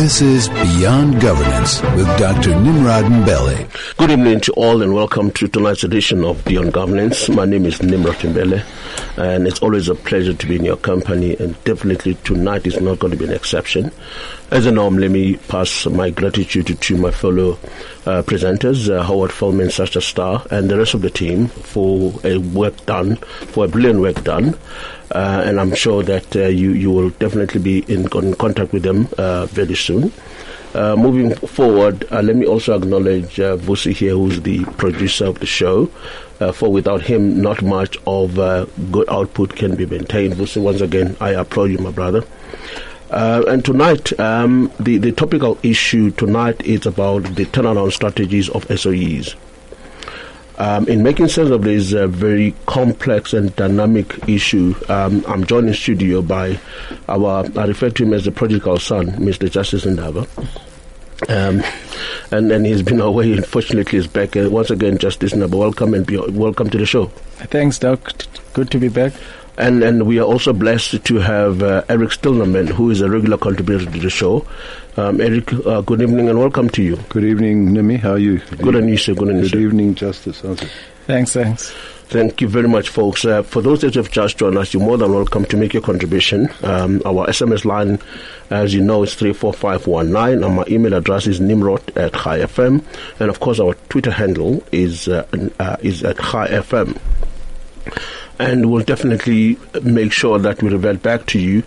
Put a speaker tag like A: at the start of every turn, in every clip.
A: This is Beyond Governance with Dr. Nimrod Mbele.
B: Good evening to all and welcome to tonight's edition of Beyond Governance. My name is Nimrod Mbele and it's always a pleasure to be in your company and definitely tonight is not going to be an exception. As a norm, let me pass my gratitude to my fellow uh, presenters, uh, Howard Feldman, Sasha Star, and the rest of the team for a work done, for a brilliant work done. Uh, and I'm sure that uh, you you will definitely be in, in contact with them uh, very soon. Uh, moving forward, uh, let me also acknowledge Vusi here, who's the producer of the show. For without him, not much of good output can be maintained. Vusi, once again, I applaud you, my brother. Uh, and tonight, um, the, the topical issue tonight is about the turnaround strategies of SOEs. Um, in making sense of this uh, very complex and dynamic issue, um, I'm joined in studio by our, I refer to him as the prodigal son, Mr. Justice Ndaba. Um, and, and he's been away, unfortunately, he's back. Uh, once again, Justice Ndaba, welcome and be, welcome to the show.
C: Thanks, Doc. Good to be back.
B: And and we are also blessed to have uh, Eric Stillerman, who is a regular contributor to the show. Um, Eric, uh, good evening and welcome to you.
D: Good evening, Nimi. How are you?
B: Good on you, sir. Good
D: Good evening, Justice. How's it?
C: Thanks, thanks.
B: Thank you very much, folks. Uh, for those that have just joined us, you're more than welcome to make your contribution. Um, our SMS line, as you know, is 34519, and my email address is nimrod at FM. And of course, our Twitter handle is, uh, uh, is at FM. And we'll definitely make sure that we revert back to you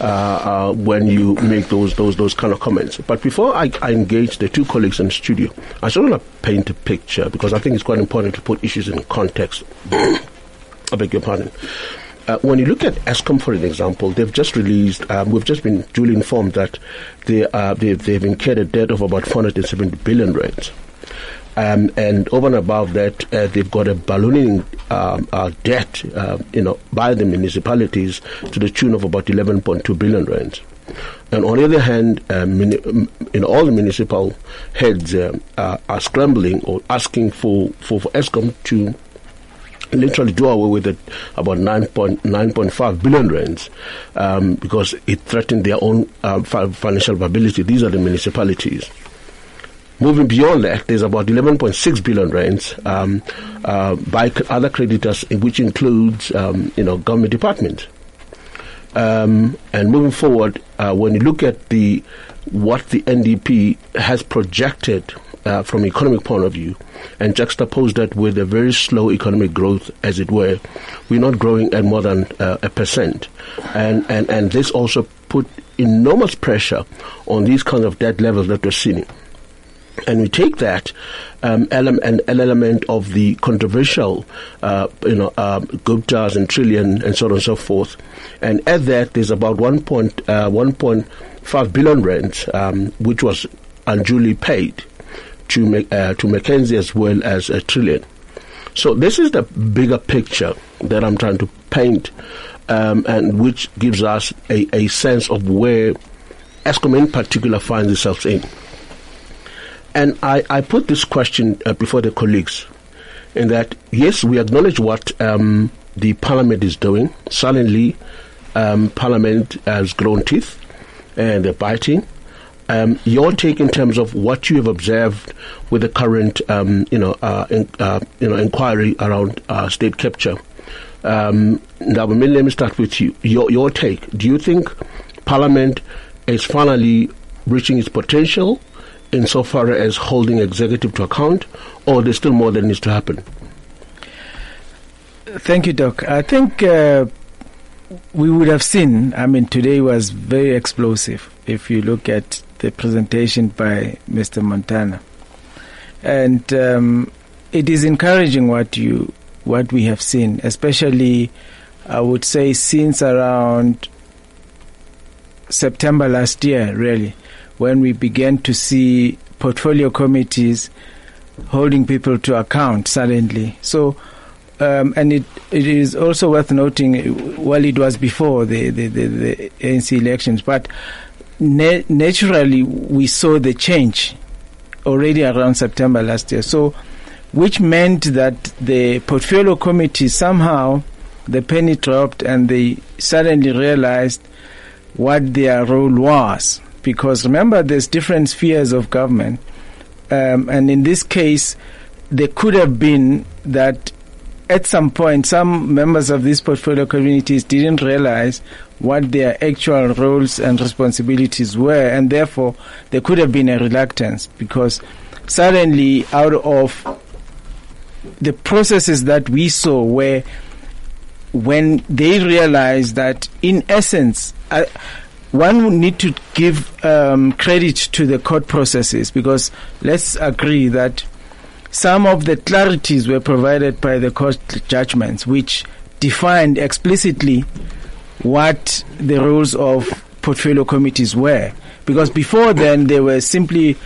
B: uh, uh, when you make those those those kind of comments. But before I, I engage the two colleagues in the studio, I just want to paint a picture because I think it's quite important to put issues in context. I beg your pardon. Uh, when you look at Eskom, for an example, they've just released, um, we've just been duly informed that they, uh, they've, they've incurred a debt of about 470 billion rands. Um, and over and above that, uh, they've got a ballooning um, uh, debt, uh, you know, by the municipalities to the tune of about 11.2 billion rands. And on the other hand, uh, muni- um, all the municipal heads uh, are scrambling or asking for, for, for Eskom to literally do away with it about 9.9.5 billion rands um, because it threatened their own uh, financial viability. These are the municipalities. Moving beyond that, there's about 11.6 billion rands um, uh, by other creditors, which includes um, you know government departments. Um, and moving forward, uh, when you look at the what the NDP has projected uh, from economic point of view, and juxtapose that with a very slow economic growth, as it were, we're not growing at more than uh, a percent, and, and and this also put enormous pressure on these kind of debt levels that we're seeing. And we take that um, element, an element of the controversial, uh, you know, uh, Guptas and Trillian and so on and so forth, and at that there's about 1. Point, uh, 1.5 billion rand, um, which was unduly paid to uh, to McKinsey as well as a Trillian. So this is the bigger picture that I'm trying to paint, um, and which gives us a, a sense of where Eskom in particular finds itself in. And I, I put this question uh, before the colleagues in that, yes, we acknowledge what um, the parliament is doing. Suddenly, um, parliament has grown teeth and they're biting. Um, your take in terms of what you have observed with the current, um, you know, uh, in, uh, you know, inquiry around uh, state capture. Um, now, let me start with you. Your your take. Do you think Parliament is finally reaching its potential insofar as holding executive to account, or there's still more that needs to happen?
C: Thank you, Doc. I think uh, we would have seen, I mean, today was very explosive if you look at the presentation by Mr. Montana. And um, it is encouraging what you what we have seen, especially I would say since around September last year, really, when we began to see portfolio committees holding people to account suddenly. So, um, and it, it is also worth noting, well, it was before the, the, the, the ANC elections, but na- naturally we saw the change already around September last year. So, which meant that the portfolio committee somehow the penny dropped and they suddenly realized what their role was because remember, there's different spheres of government, um, and in this case, there could have been that at some point some members of these portfolio communities didn't realize what their actual roles and responsibilities were, and therefore there could have been a reluctance because suddenly, out of the processes that we saw, where when they realized that, in essence, uh, one would need to give um, credit to the court processes because let's agree that some of the clarities were provided by the court judgments, which defined explicitly what the roles of portfolio committees were. Because before then, they were simply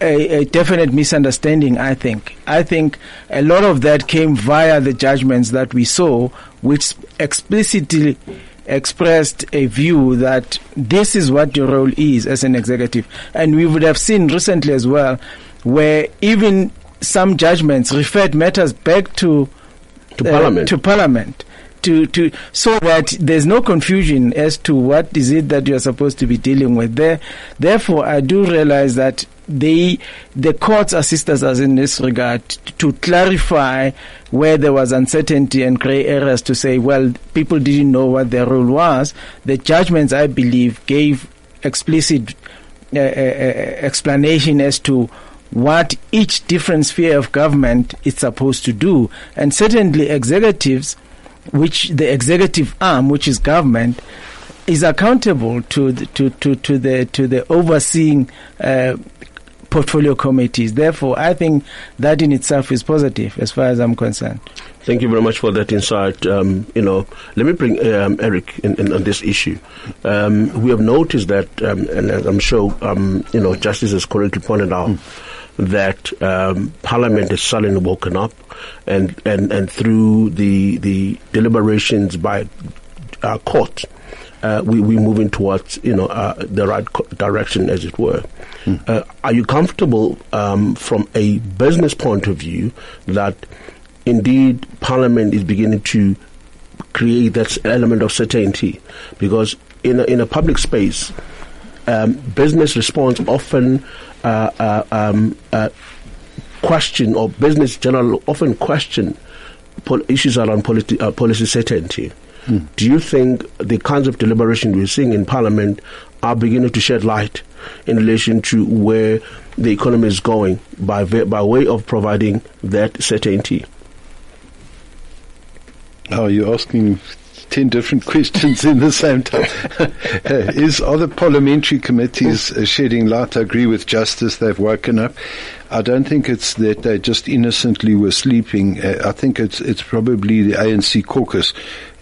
C: a, a, definite misunderstanding, I think. I think a lot of that came via the judgments that we saw, which explicitly expressed a view that this is what your role is as an executive. And we would have seen recently as well, where even some judgments referred matters back to
B: to uh, Parliament.
C: To Parliament to, to so that there's no confusion as to what is it that you're supposed to be dealing with there. Therefore, I do realize that they, the courts assist us in this regard to clarify where there was uncertainty and grey areas to say, well, people didn't know what their role was. The judgments, I believe, gave explicit uh, uh, uh explanation as to what each different sphere of government is supposed to do. And certainly executives which the executive arm, which is government, is accountable to the, to, to, to the to the overseeing uh, portfolio committees. Therefore, I think that in itself is positive as far as I'm concerned.
B: Thank you very much for that insight. Um, you know, let me bring um, Eric in, in, on this issue. Um, we have noticed that, um, and I'm sure um, you know, Justice has correctly pointed out. Mm that um, Parliament has suddenly woken up, and, and, and through the the deliberations by uh, court, uh, we we moving towards you know uh, the right co- direction, as it were. Mm. are you comfortable um, from a business point of view that indeed Parliament is beginning to create that element of certainty? Because in a, in a public space, um, business response often uh, uh, um, uh, question or business general often question pol- issues around politi- uh, policy certainty. Hmm. Do you think the kinds of deliberation we're seeing in Parliament are beginning to shed light in relation to where the economy is going by by way of providing that certainty?
D: Are you're asking 10 different questions in the same time. Is Are the parliamentary committees uh, shedding light? I agree with Justice. They've woken up. I don't think it's that they just innocently were sleeping. Uh, I think it's, it's probably the ANC caucus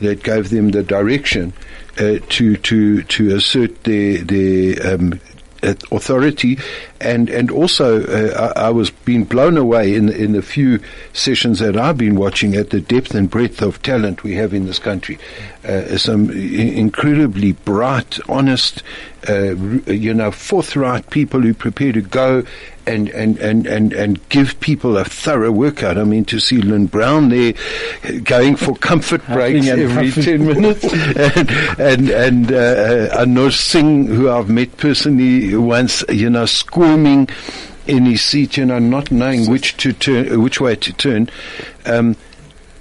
D: that gave them the direction uh, to, to, to assert their, their um, authority, and and also uh, I, I, was being blown away in in the few sessions that I've been watching at the depth and breadth of talent we have in this country. Uh, some incredibly bright, honest, uh, you know, forthright people who prepare to go and, and, and, and, and give people a thorough workout. I mean, to see Lynne Brown there going for comfort breaks every 10 minutes and, and, and uh, Singh, who I've met personally once, you know, squirming in his seat, you know, not knowing which to turn, which way to turn. Um,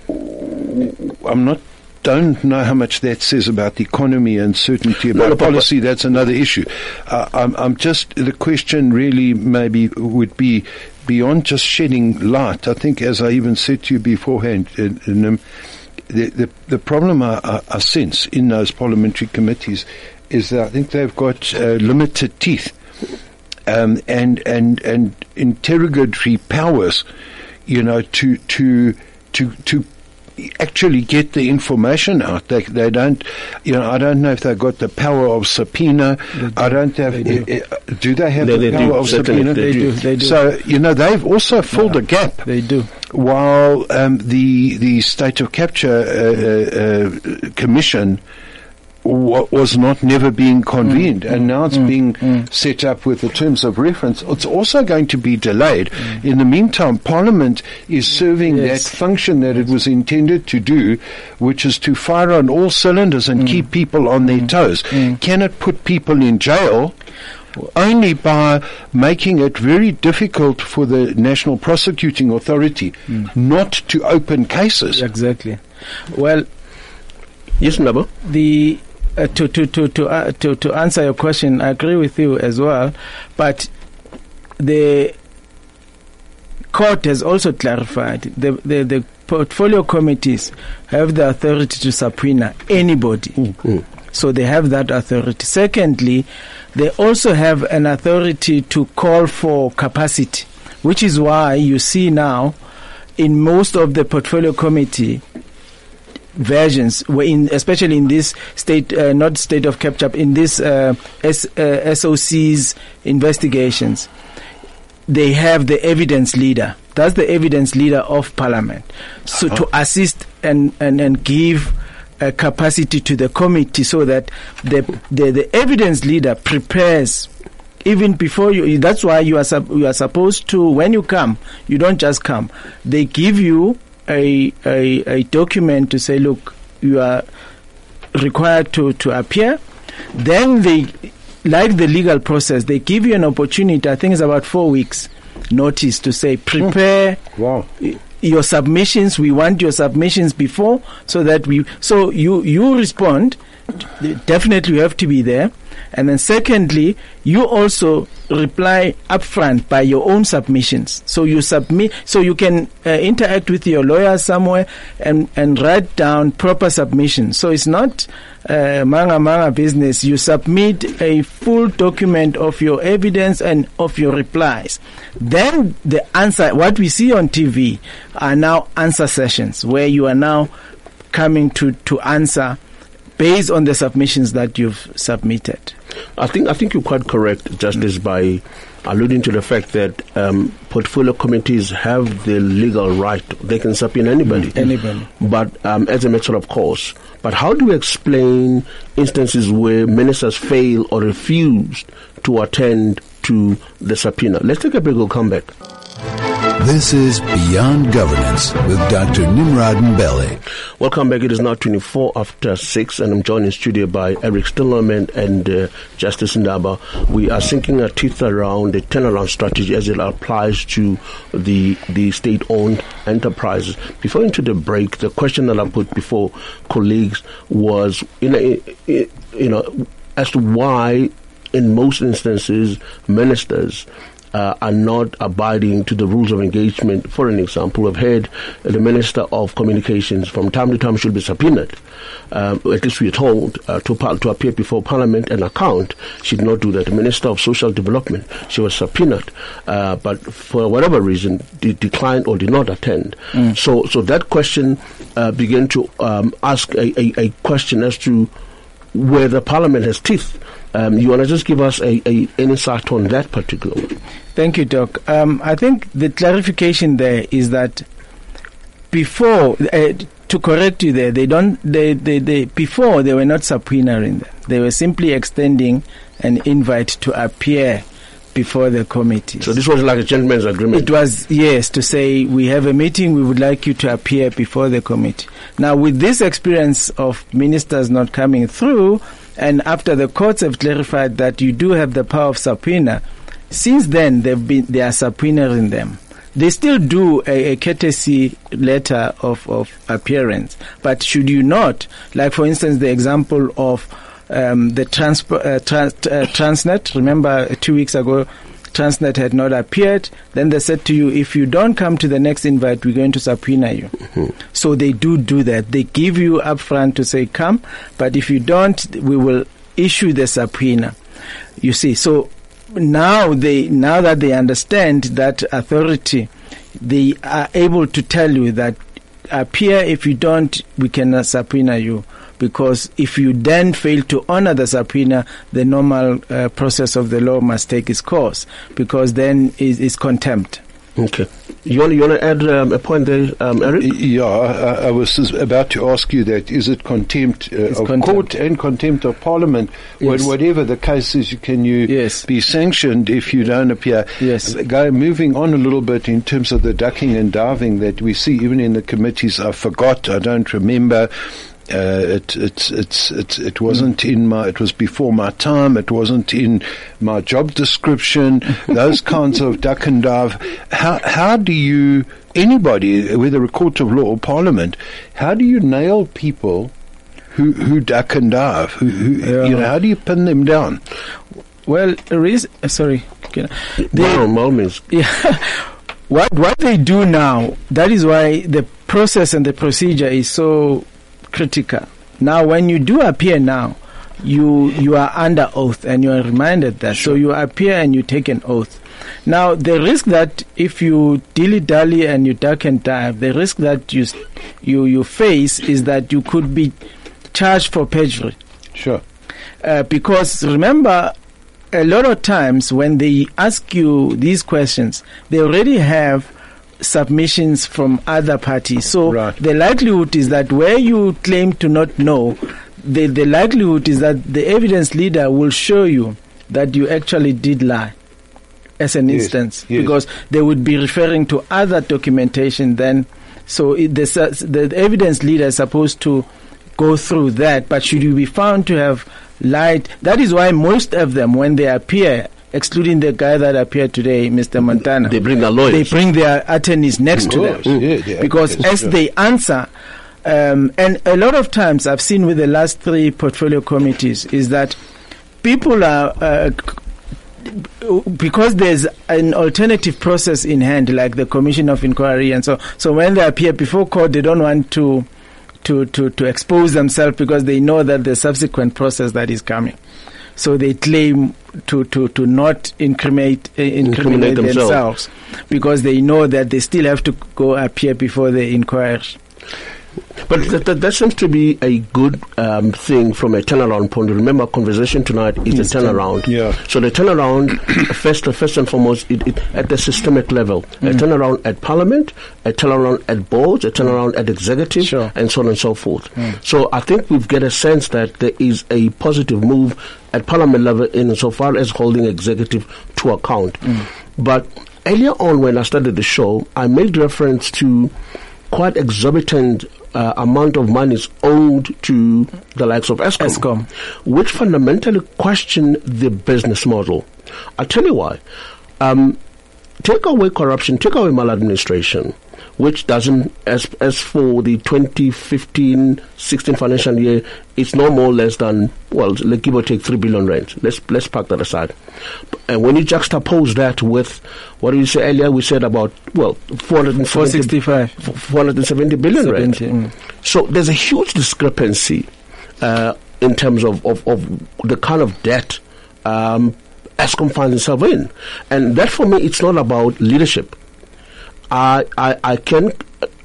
D: I'm not don't know how much that says about the economy and certainty about no, policy. That's another issue. Uh, I'm, I'm, just the question really maybe would be beyond just shedding light. I think, as I even said to you beforehand, in, in, um, the, the, the problem I, I, I, sense in those parliamentary committees is that I think they've got uh, limited teeth um, and and and interrogatory powers, you know, to to to to actually get the information out. They, they don't, you know, I don't know if they've got the power of subpoena. I don't have, they do. Uh, do. they have they, the they power do. of Certainly subpoena?
C: They do. They do.
D: So, you know, they've also filled yeah, a gap.
C: They do.
D: While um, the, the state of capture uh, uh, uh commission wa- was not never being convened,
C: Mm,
D: and now it's being set up with the terms of reference. It's also going to be delayed. In the meantime, Parliament is serving
C: Mm. Yes.
D: that function that it was intended to do, which is to fire on all cylinders
C: Mm.
D: and keep people on their toes. Can it put people in jail? Only by making it very difficult for the National Prosecuting Authority
C: Mm.
D: not to open cases.
C: Exactly. Well,
B: Yes, Ndaba.
C: the uh, to to to to, uh, to to answer your question, I agree with you as well, but the court has also clarified the the, the portfolio committees have the authority to subpoena anybody. So they have that authority. Secondly, they also have an authority to call for capacity, which is why you see now in most of the portfolio committee versions, were in, especially in this state, uh, not state of capture, in this uh, S, uh, SOC's investigations, they have the evidence leader. That's the evidence leader of parliament. So to assist and, and, and give a capacity to the committee so that the, the, the evidence leader prepares even before you that's why you are you are supposed to when you come you don't just come they give you a a, a document to say look you are required to to appear. Then they like the legal process they give you an opportunity i think it's about 4 weeks notice to say hmm. prepare
D: Wow.
C: your submissions. We want your submissions before so that we so you you respond definitely you have to be there. And then secondly you also reply upfront by your own submissions. So you submit so you can uh, interact with your lawyer somewhere and and write down proper submissions. So it's not uh, manga manga business. You submit a full document of your evidence and of your replies. Then the answer what we see on tv are now answer sessions where you are now coming to to answer based on the submissions that you've submitted
B: I think I think you're quite correct, Justice, by alluding to the fact that um, portfolio committees have the legal right; they can subpoena anybody.
C: Anybody.
B: But um, as a matter of course, but how do we explain instances where ministers fail or refuse to attend to the subpoena? Let's take a break. We'll come back.
A: This is Beyond Governance with Dr. Nimrod Mbele.
B: Welcome back. It is now 24 after 6, and I'm joined in studio by Eric Stillerman and uh, Justice Ndaba. We are sinking our teeth around the turnaround strategy as it applies to the the state-owned enterprises. Before into the break, the question that I put before colleagues was, you know, you know, as to why, in most instances, ministers uh, are not abiding to the rules of engagement. For an example, we've heard the Minister of Communications from time to time should be subpoenaed. Um, at least we are told uh, to, par- to appear before Parliament and account. She did not do that. The Minister of Social Development, she was subpoenaed, uh, but for whatever reason, de- declined or did not attend. So, so that question uh, began to um, ask a, a, a question as to whether Parliament has teeth. Um, you want to just give us a, a an insight on that particular one?
C: Thank you, Doc. Um, I think the clarification there is that before, uh, to correct you there, they don't. They, they, they before they were not subpoenaing them. They were simply extending an invite to appear before the committee.
B: So this was like a gentleman's agreement.
C: It was, yes, to say we have a meeting, we would like you to appear before the committee. Now, with this experience of ministers not coming through, and after the courts have clarified that you do have the power of subpoena, since then they've been they are subpoenaing them. They still do a, a courtesy letter of, of appearance, but should you not, like for instance, the example of um, the uh, trans- uh, Transnet. Remember, two weeks ago, Transnet had not appeared. Then they said to you, if you don't come to the next invite, we're going to subpoena you. Mm-hmm. So they do do that. They give you upfront to say come, but if you don't, we will issue the subpoena. You see, so now they now that they understand that authority, they are able to tell you that appear. If you don't, we cannot subpoena you because if you then fail to honor the subpoena, the normal uh, process of the law must take its course because then is, is contempt.
B: Okay. You want, you want to add um, a point there, um, Eric?
D: Yeah, I, I was about to ask you that. Is it contempt uh, of
C: contempt.
D: court and contempt of parliament?
C: Yes.
D: Wha- Whatever the case is, can you
C: Yes.
D: be sanctioned if you don't appear?
C: Yes.
D: Go, moving on a little bit in terms of the ducking and diving that we see even in the committees. I forgot, I don't remember. Uh, it, it's, it's, it's, it wasn't in my, it was before my time, it wasn't in my job description, those kinds of duck and dive. How, how do you, anybody, whether a court of law or parliament, how do you nail people who, who duck and dive? Who, who,
C: Yeah.
D: You know, how do you pin them down?
C: Well, the reason, uh, sorry. Can I-
B: By
C: they-
B: means.
C: Yeah. what what they do now, that is why the process and the procedure is so critical. Now, when you do appear now, you you are under oath and you are reminded that. So you appear and you take an oath. Now, the risk that if you dilly dally and you duck and dive, the risk that you you you face is that you could be charged for perjury.
D: Sure.
C: Uh, because remember, a lot of times when they ask you these questions, they already have submissions from other parties. So
D: Right.
C: the likelihood is that where you claim to not know, the, the likelihood is that the evidence leader will show you that you actually did lie. As an
D: Yes,
C: instance,
D: yes.
C: because they would be referring to other documentation then. So it, the, the evidence leader is supposed to go through that, but should you be found to have lied, that is why most of them, when they appear, excluding the guy that appeared today, Mr. Montana,
B: They bring their lawyers.
C: they bring their attorneys next to
D: course,
C: them.
D: yeah,
C: because
D: advocates,
C: as
D: sure.
C: they answer, um, and a lot of times I've seen with the last three portfolio committees is that people are uh, because there's an alternative process in hand, like the commission of inquiry, and so so when they appear before court, they don't want to to to to expose themselves because they know that the subsequent process that is coming. So they claim to to to not incriminate uh, incriminate,
B: Incriminate themselves.
C: themselves because they know that they still have to go appear before the inquiry.
B: But that, that, that seems to be a good um, thing from a turnaround point. Remember, conversation tonight is a turnaround.
D: Yeah.
B: So the turnaround, first, first and foremost, it, it, at the systemic level, a mm. turnaround at Parliament, a turnaround at boards, a turnaround at executive,
C: Sure.
B: and so on and so forth. Mm. So I think we've get a sense that there is a positive move at Parliament level in so far as holding executive to account. Mm. But earlier on, when I started the show, I made reference to quite exorbitant uh, amount of money is owed to the likes of Eskom,
C: Eskom.
B: which fundamentally question the business model. I'll tell you why. Um, take away corruption, take away maladministration, which doesn't, as, as for the 2015-16 financial year, it's no more less than, well, like give or take 3 billion rand. Let's, let's park that aside. And when you juxtapose that with, what did you say earlier? We said about, well, 470,
C: 465.
B: 470 billion rand.
C: mm.
B: So there's a huge discrepancy uh, in terms of, of, of the kind of debt um, Eskom finds itself in. And that for me, it's not about leadership. I, I, I can,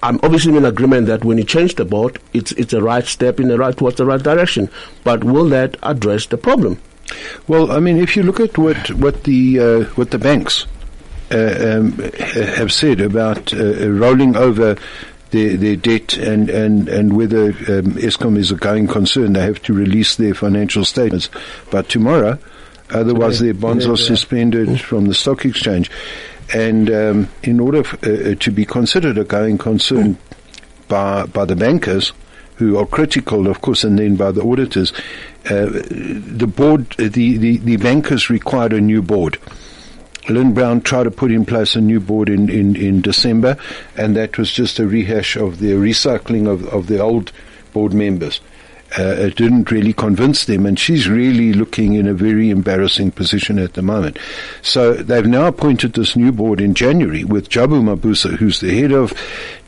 B: I'm obviously in agreement that when you change the board, it's, it's a right step in the right, towards the right direction. But will that address the problem?
D: Well, I mean, if you look at what what the uh, what the banks uh, um, have said about uh, rolling over their, their debt and, and, and whether um, Eskom is a going concern, they have to release their financial statements by tomorrow. Otherwise, their bonds are suspended from the stock exchange. And um, in order f- uh, uh, to be considered a going concern by by the bankers, who are critical, of course, and then by the auditors, uh, the board, the, the, the bankers required a new board. Lynne Brown tried to put in place a new board in, in, in December, and that was just a rehash of the recycling of, of the old board members. Uh, it didn't really convince them, and she's really looking in a very embarrassing position at the moment. So they've now appointed this new board in January with Jabu Mabuza, who's the head of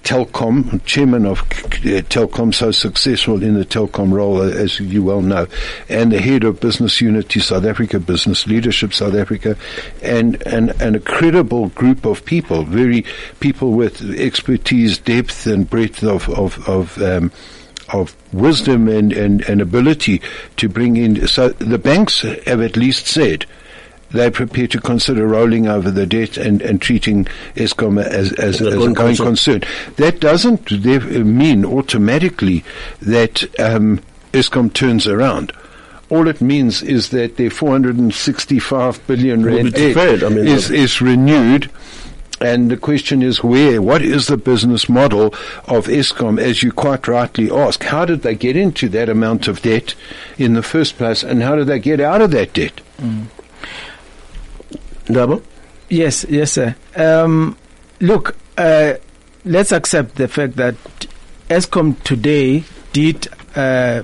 D: Telkom, chairman of uh, Telkom, so successful in the Telkom role, uh, as you well know, and the head of Business Unity South Africa, Business Leadership South Africa, and, and, and a credible group of people, very people with expertise, depth, and breadth of, of, of um, of wisdom and, and, and ability to bring in. So the banks have at least said they're prepared to consider rolling over the debt and, and treating Eskom as, as,
B: As a going concern.
D: concern. That doesn't mean automatically that um, Eskom turns around. All it means is that their 465 billion rand debt.
B: I mean,
D: is,
B: that-
D: is renewed. And the question is where? What is the business model of Eskom, as you quite rightly ask? How did they get into that amount of debt in the first place, and how did they get out of that debt?
B: Double.
C: Yes, yes, sir. Um, look, uh, let's accept the fact that Eskom today did uh,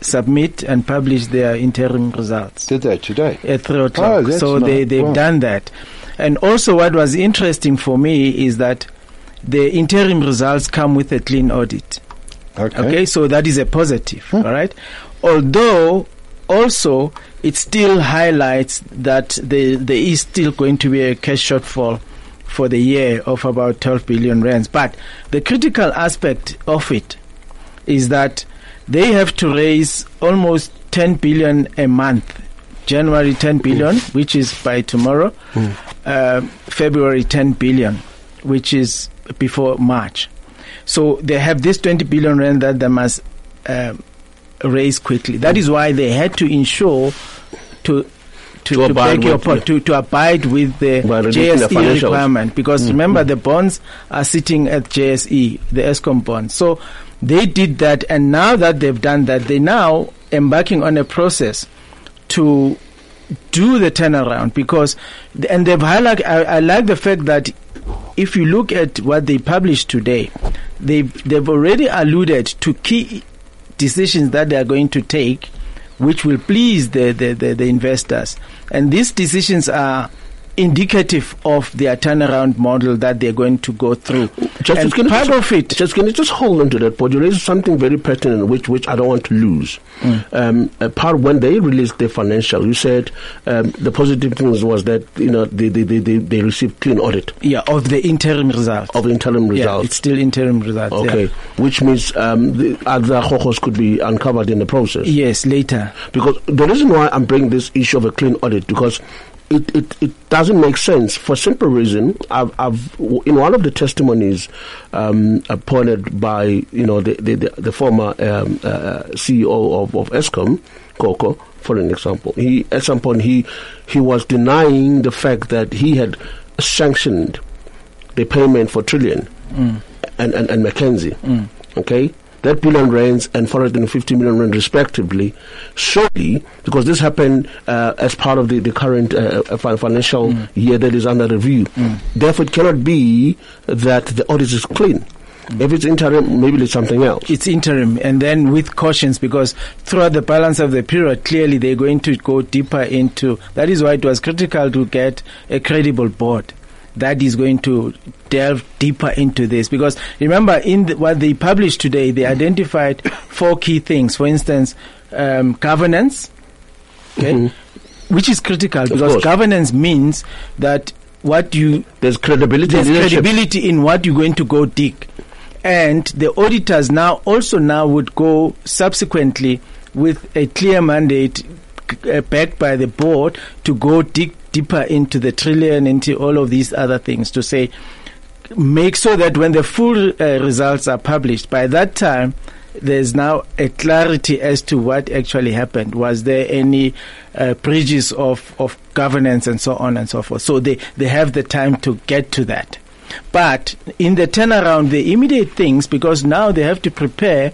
C: submit and publish their interim results
D: Did they today?
C: at three o'clock.
D: that's
C: so
D: not-
C: they they've
D: wow.
C: done that. And also, what was interesting for me is that the interim results come with a clean audit.
D: Okay.
C: Okay, so that is a positive, hmm. all right? Although, also, it still highlights that the, there is still going to be a cash shortfall for the year of about 12 billion rands. But the critical aspect of it is that they have to raise almost 10 billion a month. January 10 billion, which is by tomorrow, hmm. Uh, February 10 billion, which is before March. So they have this 20 billion rand that they must um raise quickly. That is why they had to ensure to to,
B: To
C: to,
B: abide
C: beg your
B: with-
C: point, to, to abide with the JSE requirement because remember the bonds are sitting at JSE, the Eskom bonds. So they did that, and now that they've done that, they now embarking on a process to do the turnaround because and they've highlight I, I like the fact that if you look at what they published today they've they've already alluded to key decisions that they are going to take which will please the, the, the, the investors. And these decisions are indicative of their turnaround model that they're going to go through
B: Justice,
C: and part
B: just,
C: of it
B: Just can you just hold on to that point? You raised something very pertinent, which which I don't want to lose.
C: Mm.
B: Um, a part when they released their financial, you said um, the positive things was that you know they they, they, they, they received clean audit
C: yeah of the interim results
B: of interim
C: yeah, it's still interim results yeah.
B: okay, which means um, the other hokos could be uncovered in the process.
C: yes later
B: Because the reason why I'm bringing this issue of a clean audit because it, it, it doesn't make sense for simple reason. I've, I've in one of the testimonies um, appointed by you know the the, the, former um, uh, CEO of, of Eskom, Koko, for an example, he at some point he he was denying the fact that he had sanctioned the payment for Trillian and, and, and McKinsey. Okay? That billion rands and 450 million rand respectively, solely because this happened uh, as part of the, the current uh, uh, fin- financial year that is under review. Therefore, it cannot be that the audit is clean. If it's interim, maybe it's something else.
C: it's interim and then with cautions because throughout the balance of the period clearly they're going to go deeper into that is why it was critical to get a credible board that is going to delve deeper into this because remember in the, what they published today they identified four key things for instance um, governance okay which is critical because governance means that what you
B: There's credibility.
C: there's
B: leadership.
C: credibility in what you're going to go dig. And the auditors now also now would go subsequently with a clear mandate uh, backed by the board to go dig deeper into the Trillian, into all of these other things to say, make so that when the full uh, results are published, by that time, there's now a clarity as to what actually happened. Was there any uh, breaches of, of governance and so on and so forth? So they, they have the time to get to that. But in the turnaround, the immediate things, because now they have to prepare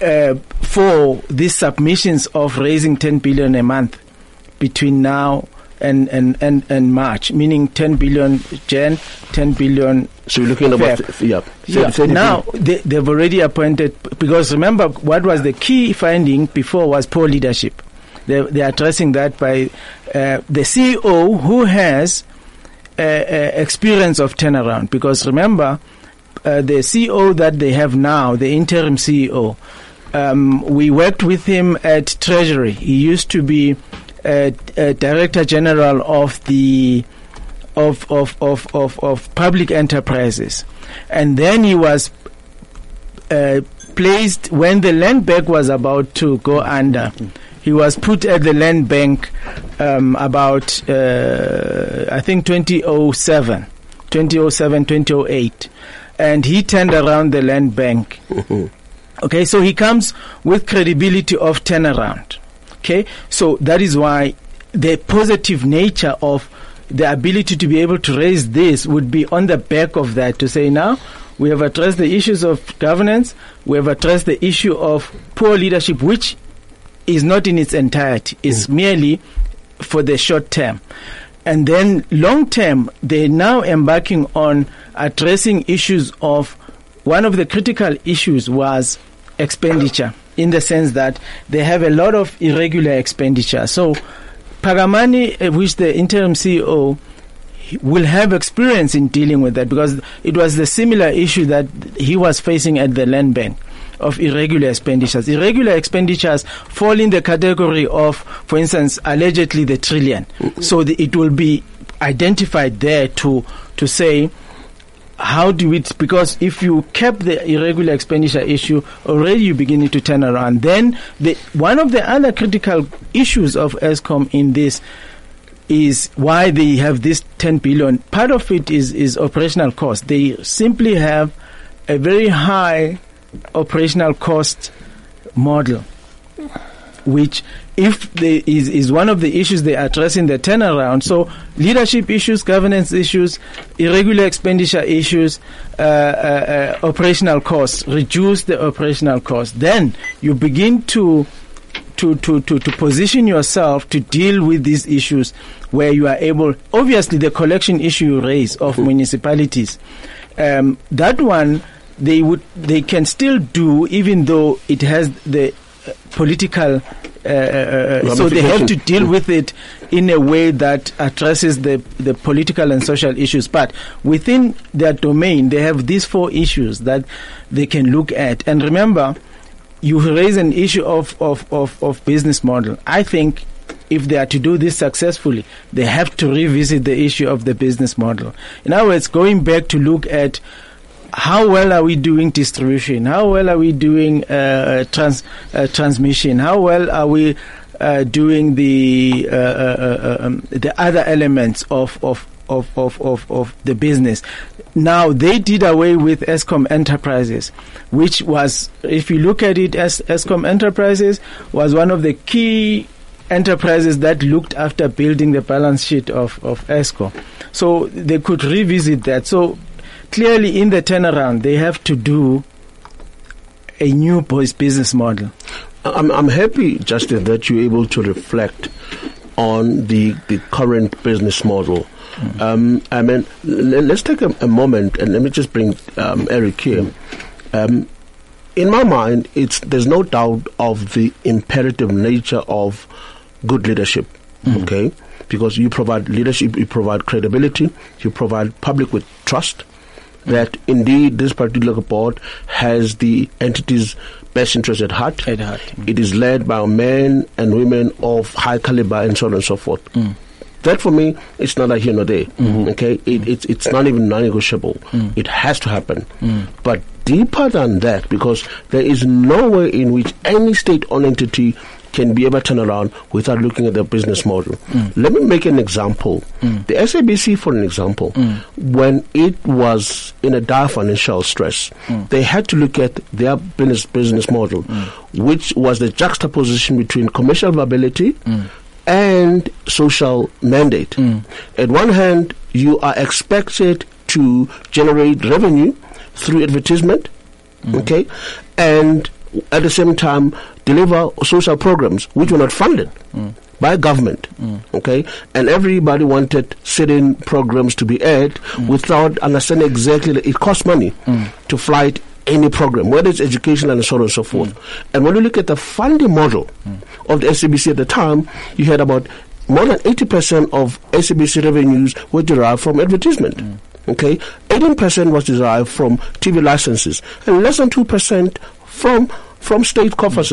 C: uh, for these submissions of raising 10 billion a month between now and, and, and, and March, meaning 10 billion Jan, 10 billion
B: So you're looking at about,
C: Fair.
B: yeah. Say-
C: yeah,
B: say
C: now they, they've already appointed because remember what was the key finding before was poor leadership. They, they are addressing that by uh, the CEO who has uh, uh, experience of turnaround. Because remember, uh, the CEO that they have now, the interim CEO, um, we worked with him at Treasury. He used to be Director General of the of, of, of, of, of public enterprises. And then he was uh, placed when the land bank was about to go under. he was put at the land bank um, about uh, I think 2007, 2007, 2008, and he turned around the land bank. Okay, so he comes with credibility of turnaround. Okay, so that is why the positive nature of the ability to be able to raise this would be on the back of that to say now we have addressed the issues of governance, we have addressed the issue of poor leadership, which is not in its entirety, is mm. merely for the short term. And then long term, they're now embarking on addressing issues of one of the critical issues was expenditure in the sense that they have a lot of irregular expenditure. So Phakamani, uh, which the interim CEO will have experience in dealing with that because it was the similar issue that he was facing at the land bank of irregular expenditures. Irregular expenditures fall in the category of, for instance, allegedly the Trillian. So the, it will be identified there to to say how do we because if you kept the irregular expenditure issue already you're beginning to turn around. Then the one of the other critical issues of Eskom in this is why they have this 10 billion. Part of it is is operational cost. They simply have a very high operational cost model which if they is, is one of the issues they address in the turnaround. So leadership issues, governance issues, irregular expenditure issues, uh, uh, uh, operational costs, reduce the operational costs. Then you begin to to, to, to, to position yourself to deal with these issues where you are able, obviously the collection issue you raise of municipalities, um, that one they would, they can still do even though it has the political uh, uh, so they have to deal with it in a way that addresses the the political and social issues. But within their domain, they have these four issues that they can look at. And remember, you raise an issue of of, of, of business model. I think. If they are to do this successfully, they have to revisit the issue of the business model. In other words, going back to look at how well are we doing distribution? How well are we doing uh, trans, uh, transmission? How well are we uh, doing the uh, uh, uh, um, the other elements of of, of, of, of of the business? Now they did away with Eskom Enterprises, which was, if you look at it, as Eskom Enterprises was one of the key enterprises that looked after building the balance sheet of of ESCO. So they could revisit that. So clearly in the turnaround they have to do a new boys business model.
B: I'm, I'm happy, Justin, that you're able to reflect on the, the current business model. Mm. Um, I mean, l- let's take a, a, moment and let me just bring um, Eric here. Um, in my mind, it's there's no doubt of the imperative nature of good leadership. Mm. Okay, because you provide leadership, you provide credibility, you provide public with trust, that indeed this particular report has the entity's best interest at heart.
C: At heart.
B: Mm. It is led by men and women of high caliber and so on and so forth.
C: Mm.
B: That for me, it's not a here nor there. Mm-hmm. Okay, it, it's it's not even non-negotiable.
C: Mm.
B: It has to happen. But deeper than that, because there is no way in which any state-owned entity can be able to turn around without looking at the business model.
C: Mm.
B: Let me make an example.
C: Mm.
B: The SABC, for an example,
C: Mm.
B: when it was in a dire financial stress, they had to look at their business business model, which was the juxtaposition between commercial viability and social mandate. At one hand, you are expected to generate revenue through advertisement, okay, and at the same time deliver social programs which were not funded by government. Okay, and everybody wanted certain programs to be aired without understanding exactly that it costs money to flight any program, whether it's education and so on and so forth. And when you look at the funding model of the SABC at the time, you had about more than 80% of SABC revenues were derived from advertisement. Okay, 18% was derived from TV licenses, and less than 2% from from state coffers.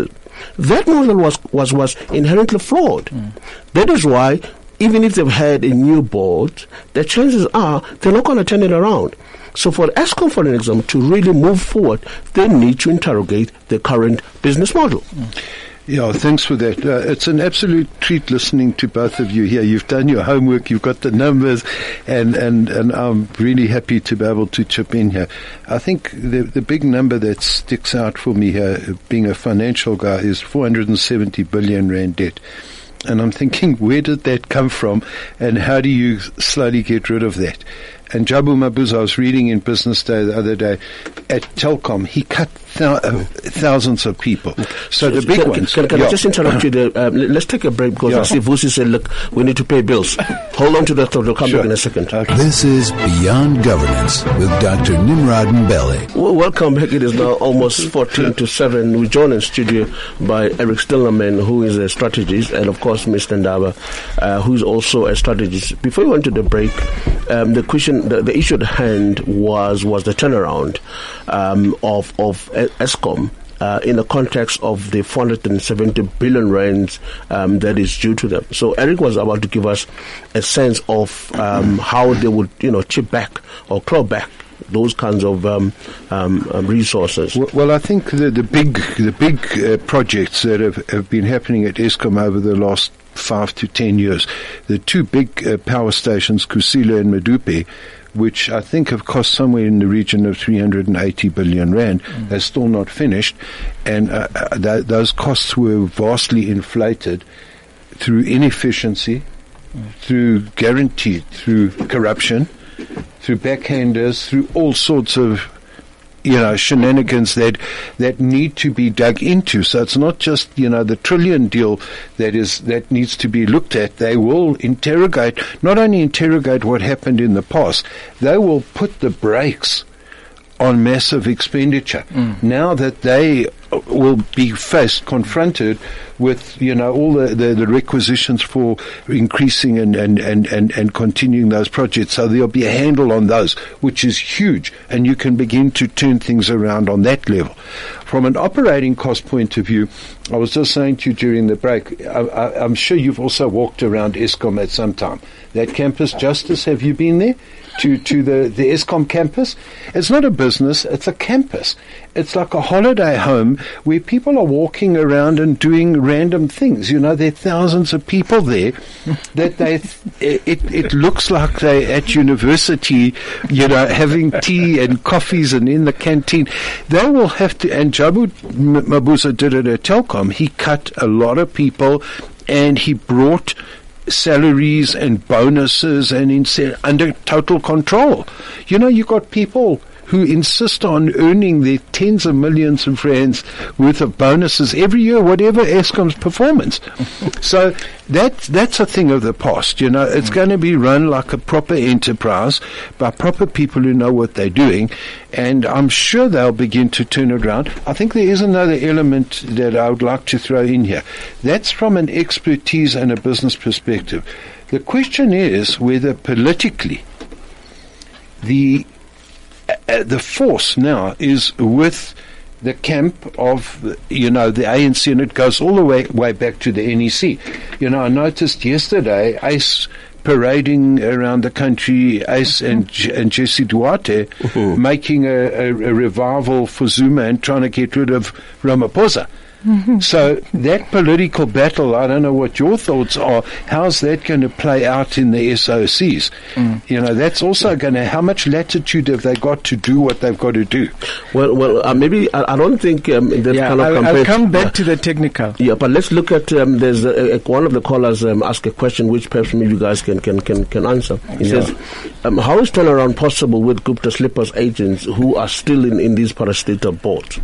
B: That model was, was, was inherently flawed. Hmm. That is why, even if they've had a new board, the chances are they're not going to turn it around. So for Eskom, for an example, to really move forward, they need to interrogate the current business model. Hmm.
D: Yeah, thanks for that. Uh, it's an absolute treat listening to both of you here. You've done your homework, you've got the numbers, and, and, and I'm really happy to be able to chip in here. I think the, the big number that sticks out for me here, being a financial guy, is 470 billion rand debt. And I'm thinking, where did that come from, and how do you slowly get rid of that? And Jabu Mabuza, I was reading in Business Day the other day, at Telkom, he cut thou- uh, thousands of people. So the big
B: can,
D: ones.
B: Can, can
D: yeah.
B: I just interrupt you there? Um, let's take a break because
D: Yeah.
B: I see Vusi said, look, we need to pay bills. Hold on to that thought. We'll come
D: Sure.
B: back in a second.
D: Okay.
A: This is Beyond Governance with Dr. Nimrod Mbele.
B: Well, welcome back. It is now almost 14 to 7. We're joined in studio by Eric Stillerman, who is a strategist, and of course, Mr. Ndaba, uh, who's also a strategist. Before we went to the break, um, the question, the, the issue at hand was was the turnaround um, of of Eskom. Uh, in the context of the 470 billion rands um, that is due to them. So Eric was about to give us a sense of um, how they would, you know, chip back or claw back those kinds of um, um, um, resources.
D: Well, well, I think the, the big the big uh, projects that have, have been happening at Eskom over the last five to ten years, the two big uh, power stations, Kusile and Medupi, which I think have cost somewhere in the region of 380 billion rand, are still not finished, and uh, uh, th- those costs were vastly inflated through inefficiency, through guaranteed, through corruption, through backhanders, through all sorts of you know shenanigans that that need to be dug into. So it's not just you know the Trillian deal that is that needs to be looked at. They will interrogate not only interrogate what happened in the past, they will put the brakes on massive expenditure. Mm. Now that they will be faced, confronted with, you know, all the, the, the requisitions for increasing and, and, and, and, and continuing those projects. So there'll be a handle on those, which is huge. And you can begin to turn things around on that level. From an operating cost point of view, I was just saying to you during the break, I, I'm sure you've also walked around Eskom at some time. That campus justice, have you been there? to, to the, the Eskom campus. It's not a business, it's a campus. It's like a holiday home where people are walking around and doing random things. You know, there are thousands of people there that they, it, it looks like they're at university, you know, having tea and coffees and in the canteen. They will have to, and Jabu Mabuza did it at Telkom. He cut a lot of people and he brought salaries and bonuses and ince- under total control. You know, you got people who insist on earning their tens of millions of rands worth of bonuses every year, whatever Eskom's performance. so that that's a thing of the past. You know, it's mm. going to be run like a proper enterprise by proper people who know what they're doing, and I'm sure they'll begin to turn it around. I think there is another element that I would like to throw in here. That's from an expertise and a business perspective. The question is whether politically the uh, the force now is with the camp of you know the ANC, and it goes all the way way back to the NEC. You know, I noticed yesterday ACE parading around the country, ACE and, J- and Jesse Duarte making a, a, a revival for Zuma and trying to get rid of Ramaphosa. So that political battle, I don't know what your thoughts are. How's that going to play out in the SOCs? You know, that's also going to. How much latitude have they got to do what they've got to do?
B: Well, well, uh, maybe I, I don't think um, that
C: Yeah,
B: kind of
C: I'll, I'll come back
B: Yeah.
C: to the technical.
B: Yeah, but let's look at um, there's a, a, one of the callers um, asked a question which perhaps maybe you guys can can can, can answer. He says, um, "How is turnaround possible with Gupta Slippers agents who are still in in these parastatal boards?"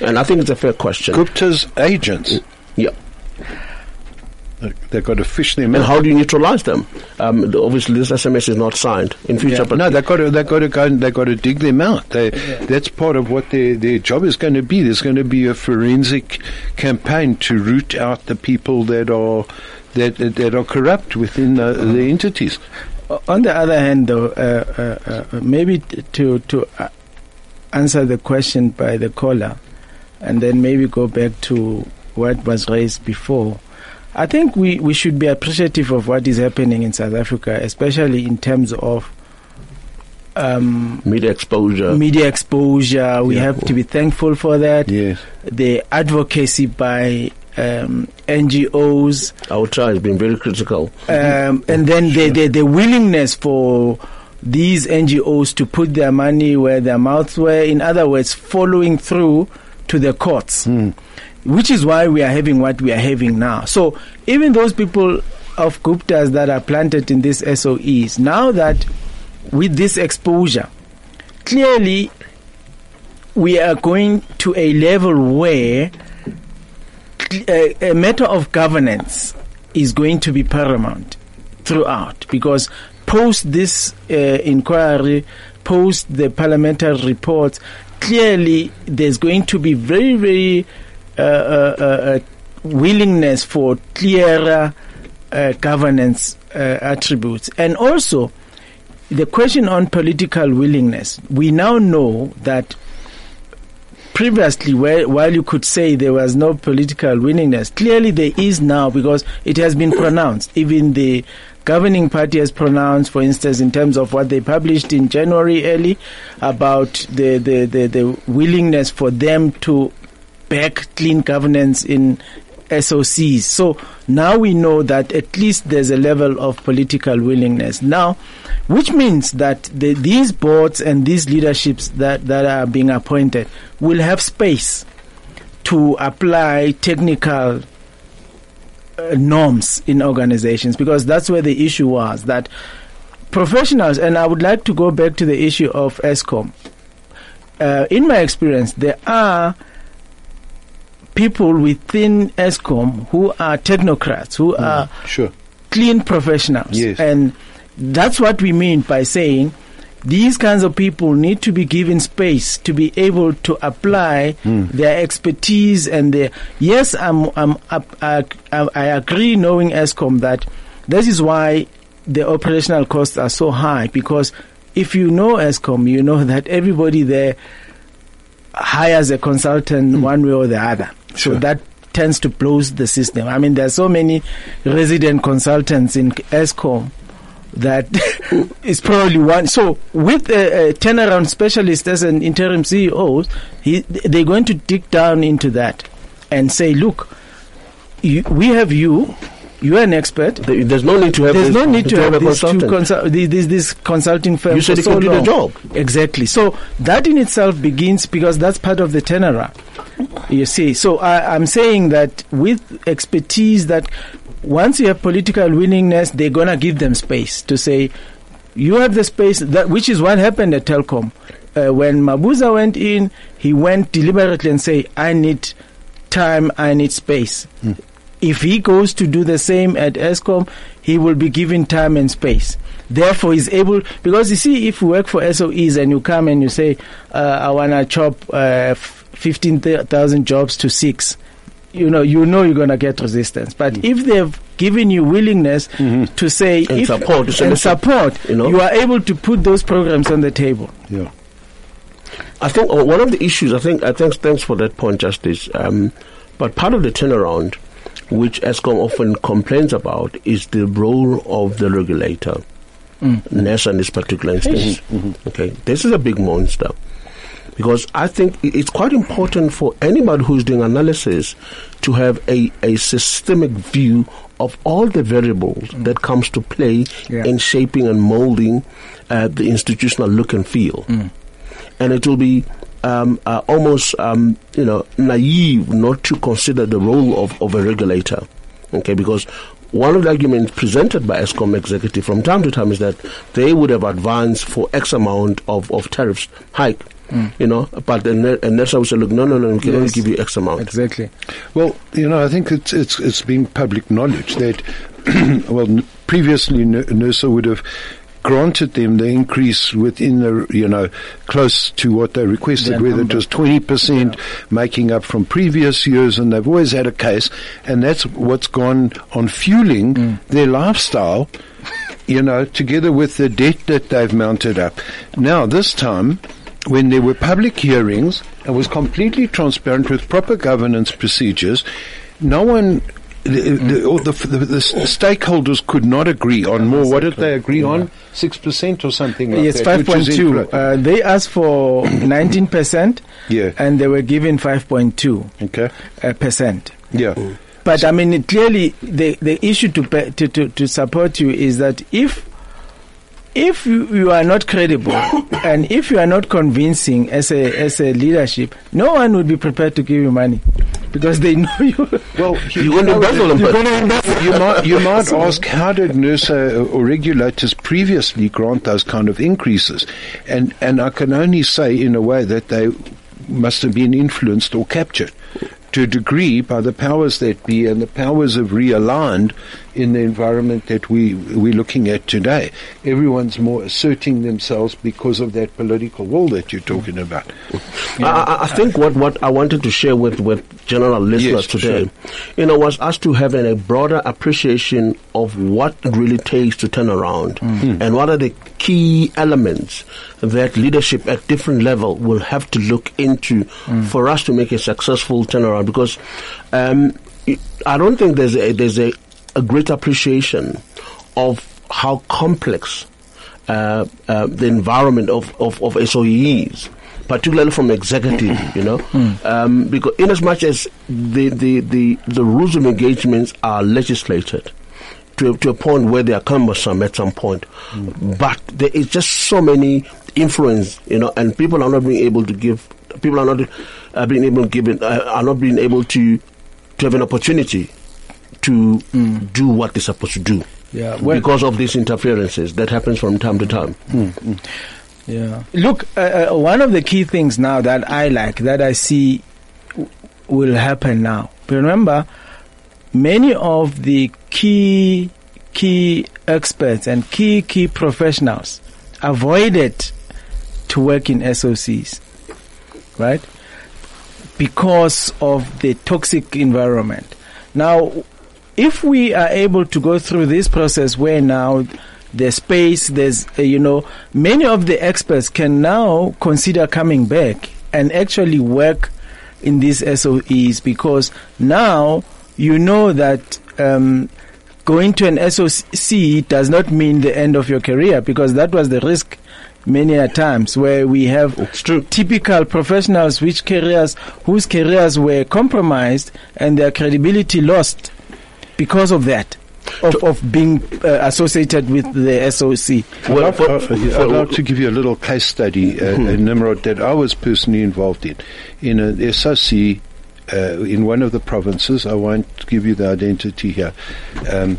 B: And I think it's a fair question.
D: Gupta's agents,
B: Yeah.
D: they've got to fish them
B: And
D: out.
B: how do you neutralize them? Um, obviously, this SMS is not signed in future.
D: Yeah,
B: but
D: no, they've got to they've got to go and they've got to dig them out. They, That's part of what their their job is going to be. There's going to be a forensic campaign to root out the people that are that that, that are corrupt within the, the entities.
C: On the other hand, though, uh, uh, uh, maybe t- to to uh, answer the question by the caller, and then maybe go back to what was raised before. I think we, we should be appreciative of what is happening in South Africa, especially in terms of um,
B: media exposure.
C: media exposure. We
B: Yeah.
C: have to be thankful for that.
D: Yes.
C: The advocacy by um, NGOs,
B: Our has been very critical.
C: um, and then the, the the willingness for these NGOs to put their money where their mouths were. In other words, following through to the courts, which is why we are having what we are having now. So even those people of Guptas that are planted in these SOEs, now that with this exposure, clearly we are going to a level where a, a matter of governance is going to be paramount throughout because post this uh, inquiry, post the parliamentary reports, clearly there's going to be very, very uh, uh, uh, uh, willingness for clearer uh, governance attributes. And also, the question on political willingness. We now know that previously, where, while you could say there was no political willingness, clearly there is now because it has been pronounced. Even the governing party has pronounced, for instance, in terms of what they published in January early about the, the, the, the willingness for them to back clean governance in SOCs. So now we know that at least there's a level of political willingness. Now, which means that the, these boards and these leaderships that, that are being appointed will have space to apply technical uh, norms in organizations because that's where the issue was that professionals, and I would like to go back to the issue of Eskom. Uh, in my experience, there are people within Eskom who are technocrats, who are
D: Sure.
C: clean professionals.
D: Yes.
C: And that's what we mean by saying these kinds of people need to be given space to be able to apply hmm. their expertise and their. Yes, I'm, I'm, I, I, I agree knowing Eskom that this is why the operational costs are so high because if you know Eskom, you know that everybody there hires a consultant hmm. one way or the other.
D: Sure.
C: So that tends to close the system. I mean, there are so many resident consultants in Eskom that is probably one. So with a, a turnaround specialist as an interim CEO, he, they're going to dig down into that and say, look, you, we have you. You are an expert.
B: There's no need to have
C: There's
B: this,
C: no need to, have,
B: a
C: these two consul- these, these, consulting firms.
B: You said
C: so
B: do the job.
C: Exactly. So that in itself begins because that's part of the turnaround. You see, so I, I'm saying that with expertise, that once you have political willingness, they're gonna give them space to say, you have the space. That which is what happened at Telkom. Uh, when Mabuza went in, he went deliberately and say, I need time, I need space. If he goes to do the same at Eskom, he will be given time and space. Therefore, he's able because you see, if you work for SOEs and you come and you say, uh, "I wanna chop uh, fifteen thousand jobs to six, you know, you know you're gonna get resistance. But if they've given you willingness to say
B: And
C: if,
B: support,
C: and support,
B: you know.
C: you are able to put those programs on the table.
D: Yeah.
B: I think uh, one of the issues, I think, I think, thanks for that point, Justice. Um, but part of the turnaround, which Eskom often complains about, is the role of the regulator, NERSA in this particular instance. Okay, this is a big monster. Because I think it's quite important for anybody who's doing analysis to have a, a systemic view of all the variables that comes to play
C: Yeah.
B: in shaping and molding uh, the institutional look and feel and it will be um, uh, almost um, you know naive not to consider the role of, of a regulator. Okay, because one of the arguments presented by Eskom executive from time to time is that they would have advanced for X amount of, of tariffs hike. You know, but then Ne- and NERSA would say, look, no, no, no, we can only give you X amount.
C: Exactly.
D: Well, you know, I think it's it's it's been public knowledge that well, n- previously N- NERSA would have granted them the increase within the you know close to what they requested,
C: Their
D: whether it was twenty percent making up from previous years, and they've always had a case, and that's what's gone on fueling
C: Mm.
D: their lifestyle. You know, together with the debt that they've mounted up. Now, this time, when there were public hearings and was completely transparent with proper governance procedures, no one the, the, or the, the, stakeholders could not agree on more. What did they agree on? Six percent or something like
C: yes,
D: that.
C: five
D: which
C: point two. Uh, they asked for nineteen percent,
D: Yeah.
C: and they were given five point two
D: okay.
C: uh, percent.
D: Yeah.
C: But I mean, clearly, the the issue to, to to to support you is that if if you, you are not credible and if you are not convincing as a as a leadership, no one would be prepared to give you money because they know you.
D: Well,
B: You're going to embezzle them,
C: You're going to embezzle.
D: you might you might ask how did NERSA or regulators previously grant those kind of increases, and and I can only say in a way that they must have been influenced or captured to a degree by the powers that be, and the powers have realigned in the environment that we we're looking at today. Everyone's more asserting themselves because of that political will that you're talking about.
B: I, I- I think what, what I wanted to share with, with general listeners
D: Yes,
B: today, you know, was us to having a broader appreciation of what it really takes to turn around and what are the key elements that leadership at different level will have to look into for us to make a successful turnaround because um, I don't think there's a, there's a, a great appreciation of how complex uh, uh, the environment of, of, of SOEs, particularly from executive, you know, um, because in as much as the, the, the, the rules of engagements are legislated to, to a point where they are cumbersome at some point, but there is just so many influence, you know, and people are not being able to give, people are not uh, being able to give uh, are not being able to, to have an opportunity to do what they're supposed to do.
C: Yeah, well-
B: because of these interferences that happens from time to time.
C: Yeah. Look, uh, uh, one of the key things now that I like, that I see w- will happen now. Remember, many of the key key experts and key key professionals avoided to work in SOCs, right? Because of the toxic environment. Now, if we are able to go through this process where now the space, there's, uh, you know, many of the experts can now consider coming back and actually work in these SOEs because now you know that um, going to an SOC does not mean the end of your career because that was the risk many a times where we have typical professionals which careers whose careers were compromised and their credibility lost because of that of, of being uh, associated with the SOC.
B: Well,
D: I'd,
B: for-
D: love-
B: for-
D: I'd love to give you a little case study, uh, uh, Nimrod, that I was personally involved in. In an SOC uh, in one of the provinces, I won't give you the identity here, um,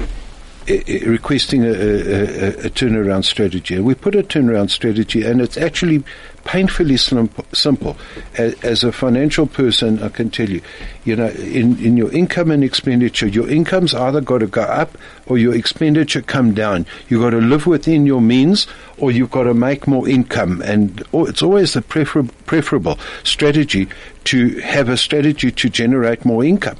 D: i- i- requesting a, a, a, a turnaround strategy. And we put a turnaround strategy, and it's actually painfully simple. as a financial person, I can tell you, you know, in, in your income and expenditure, your income's either got to go up or your expenditure come down. You've got to live within your means or you've got to make more income. And oh, it's always the prefer- preferable strategy to have a strategy to generate more income.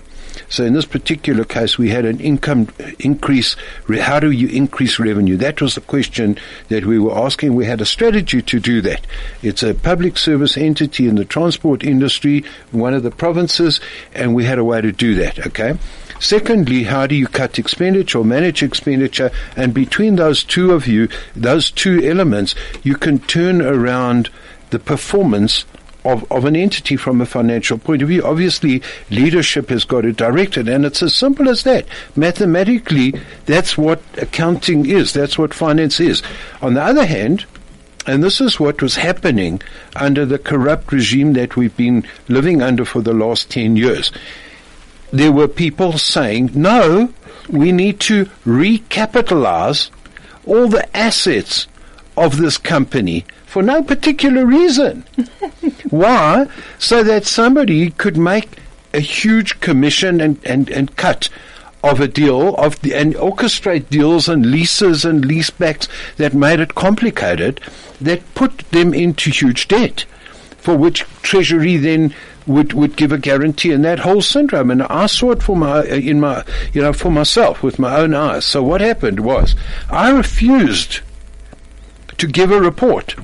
D: So in this particular case, we had an income increase. Re- How do you increase revenue? That was the question that we were asking. We had a strategy to do that. It's a public service entity in the transport industry, one of the provinces, and we had a way to do that. Okay. Secondly, how do you cut expenditure or manage expenditure? And between those two of you, those two elements, you can turn around the performance of, of an entity from a financial point of view. Obviously, leadership has got to direct it, and it's as simple as that. Mathematically, that's what accounting is. That's what finance is. On the other hand, and this is what was happening under the corrupt regime that we've been living under for the last 10 years. There were people saying, no, we need to recapitalize all the assets of this company for no particular reason. Why? So that somebody could make a huge commission and, and, and cut of a deal of the, and orchestrate deals and leases and leasebacks that made it complicated that put them into huge debt for which treasury then would, would give a guarantee. And that whole syndrome and I saw it for my uh, in my you know for myself with my own eyes. So what happened was I refused to give a report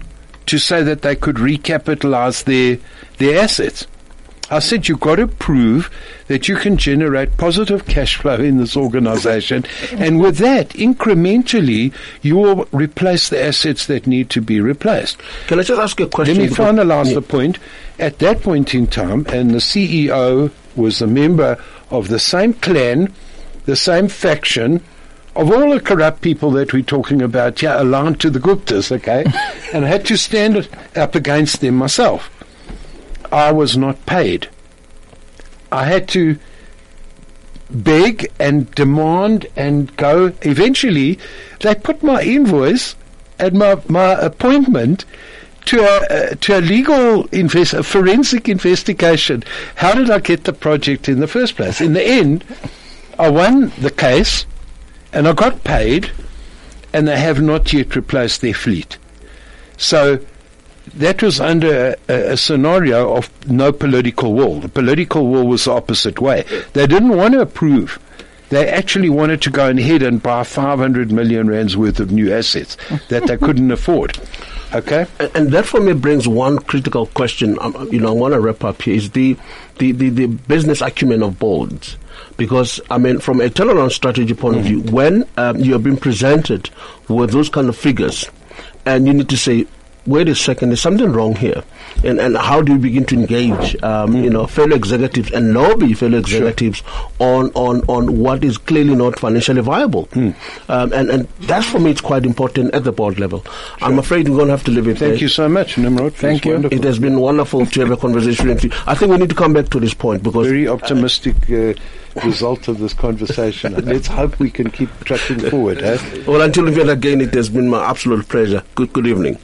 D: to say that they could recapitalize their their assets. I said you've got to prove that you can generate positive cash flow in this organization, and with that, incrementally, you will replace the assets that need to be replaced.
B: Can I just ask you a question?
D: Let me finalize
B: Yeah.
D: the point. At that point in time, and the CEO was a member of the same clan, the same faction, of all the corrupt people that we're talking about here, aligned to the Guptas, okay? and I had to stand up against them myself. I was not paid. I had to beg and demand and go. Eventually, they put my invoice and my, my appointment to a, uh, to a legal invest, a forensic investigation. How did I get the project in the first place? In the end, I won the case and I got paid, and they have not yet replaced their fleet. So that was under a, a scenario of no political will. The political will was the opposite way. They didn't want to approve. They actually wanted to go ahead and buy 500 million rands worth of new assets that they couldn't afford. Okay?
B: And- that for me brings one critical question. Um, you know, I want to wrap up here is the, the, the, the business acumen of boards. Because, I mean, from a turnaround strategy point of view, when um, you're being presented with those kind of figures, and you need to say, wait a second, there's something wrong here. And, and how do you begin to engage, um, you know, fellow executives and lobby fellow executives on, on, on what is clearly not financially viable? Um, and, and that's for me, it's quite important at the board level. I'm afraid we're going to have to leave it there.
D: Thank you so much, Nimrod.
C: Thank you.
D: wonderful.
B: It has been wonderful to have a conversation with you. I think we need to come back to this point because
D: very optimistic uh, result of this conversation. Let's hope we can keep tracking forward. Eh?
B: well, until we meet again, it has been my absolute pleasure. Good, good evening.